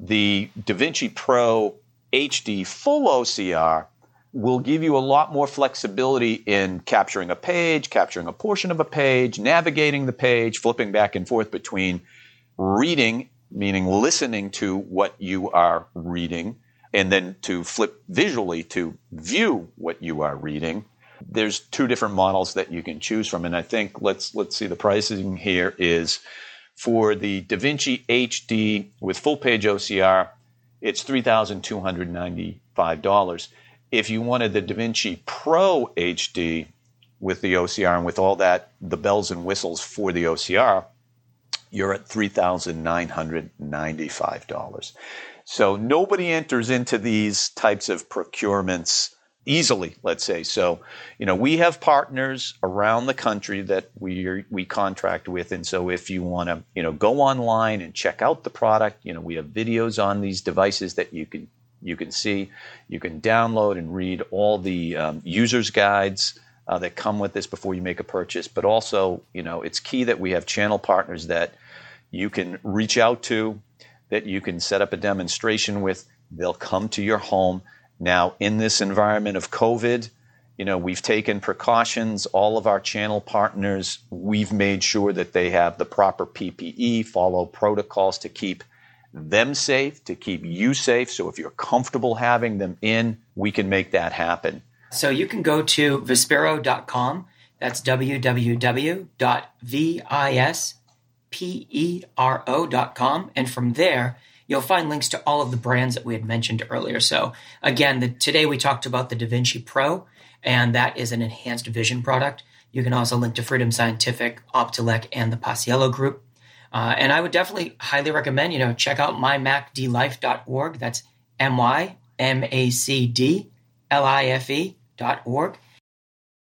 The DaVinci Pro HD full OCR will give you a lot more flexibility in capturing a page, capturing a portion of a page, navigating the page, flipping back and forth between reading, meaning listening to what you are reading, and then to flip visually to view what you are reading. There's two different models that you can choose from, and I think let's let's see the pricing here is for the DaVinci HD with full page OCR, it's three thousand two hundred ninety five dollars. If you wanted the DaVinci Pro HD with the OCR and with all that the bells and whistles for the OCR, you're at $3,995. So nobody enters into these types of procurements easily, let's say. So, you know, we have partners around the country that we we contract with, and so if you want to, you know, go online and check out the product, you know, we have videos on these devices that you can you can see, you can download and read all the um, users guides. Uh, that come with this before you make a purchase, but also, you know, it's key that we have channel partners that you can reach out to, that you can set up a demonstration with. They'll come to your home. Now, in this environment of COVID, you know, we've taken precautions. All of our channel partners, we've made sure that they have the proper PPE, follow protocols to keep them safe, to keep you safe. So if you're comfortable having them in, we can make that happen. So you can go to vispero.com. That's www.vis P-E-R-O.com. And from there, you'll find links to all of the brands that we had mentioned earlier. So again, the, today we talked about the DaVinci Pro, and that is an enhanced vision product. You can also link to Freedom Scientific, Optelec, and the Paciello Group. Uh, and I would definitely highly recommend, you know, check out mymacdlife.org. That's M-Y-M-A-C-D-L-I-F-E dot org.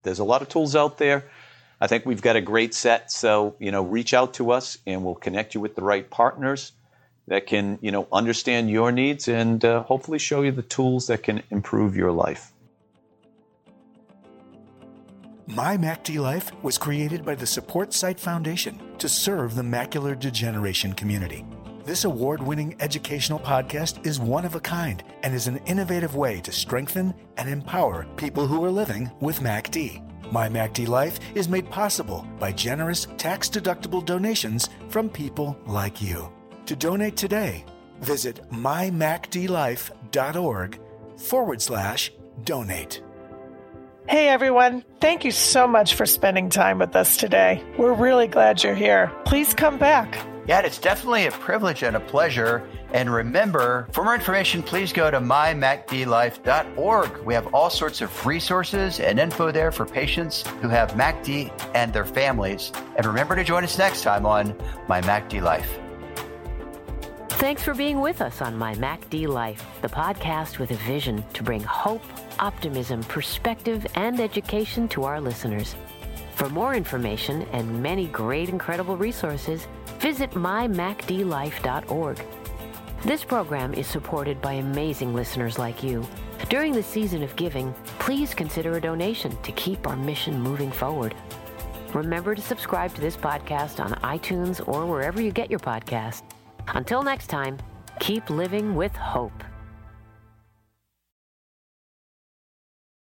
There's a lot of tools out there. I think we've got a great set. So, you know, reach out to us and we'll connect you with the right partners that can, you know, understand your needs and uh, hopefully show you the tools that can improve your life. My MacD Life was created by the Support Sight Foundation to serve the macular degeneration community. This award winning educational podcast is one of a kind and is an innovative way to strengthen and empower people who are living with MacD. My MacD Life is made possible by generous tax deductible donations from people like you. To donate today, visit mymacdlife.org forward slash donate. Hey everyone, thank you so much for spending time with us today. We're really glad you're here. Please come back. Yeah, it's definitely a privilege and a pleasure. And remember, for more information, please go to mymacdlife.org. We have all sorts of resources and info there for patients who have MacD and their families. And remember to join us next time on My MacD Life. Thanks for being with us on My MacD Life, the podcast with a vision to bring hope, optimism, perspective, and education to our listeners. For more information and many great, incredible resources, visit mymacdlife.org. This program is supported by amazing listeners like you. During the season of giving, please consider a donation to keep our mission moving forward. Remember to subscribe to this podcast on iTunes or wherever you get your podcast. Until next time, keep living with hope.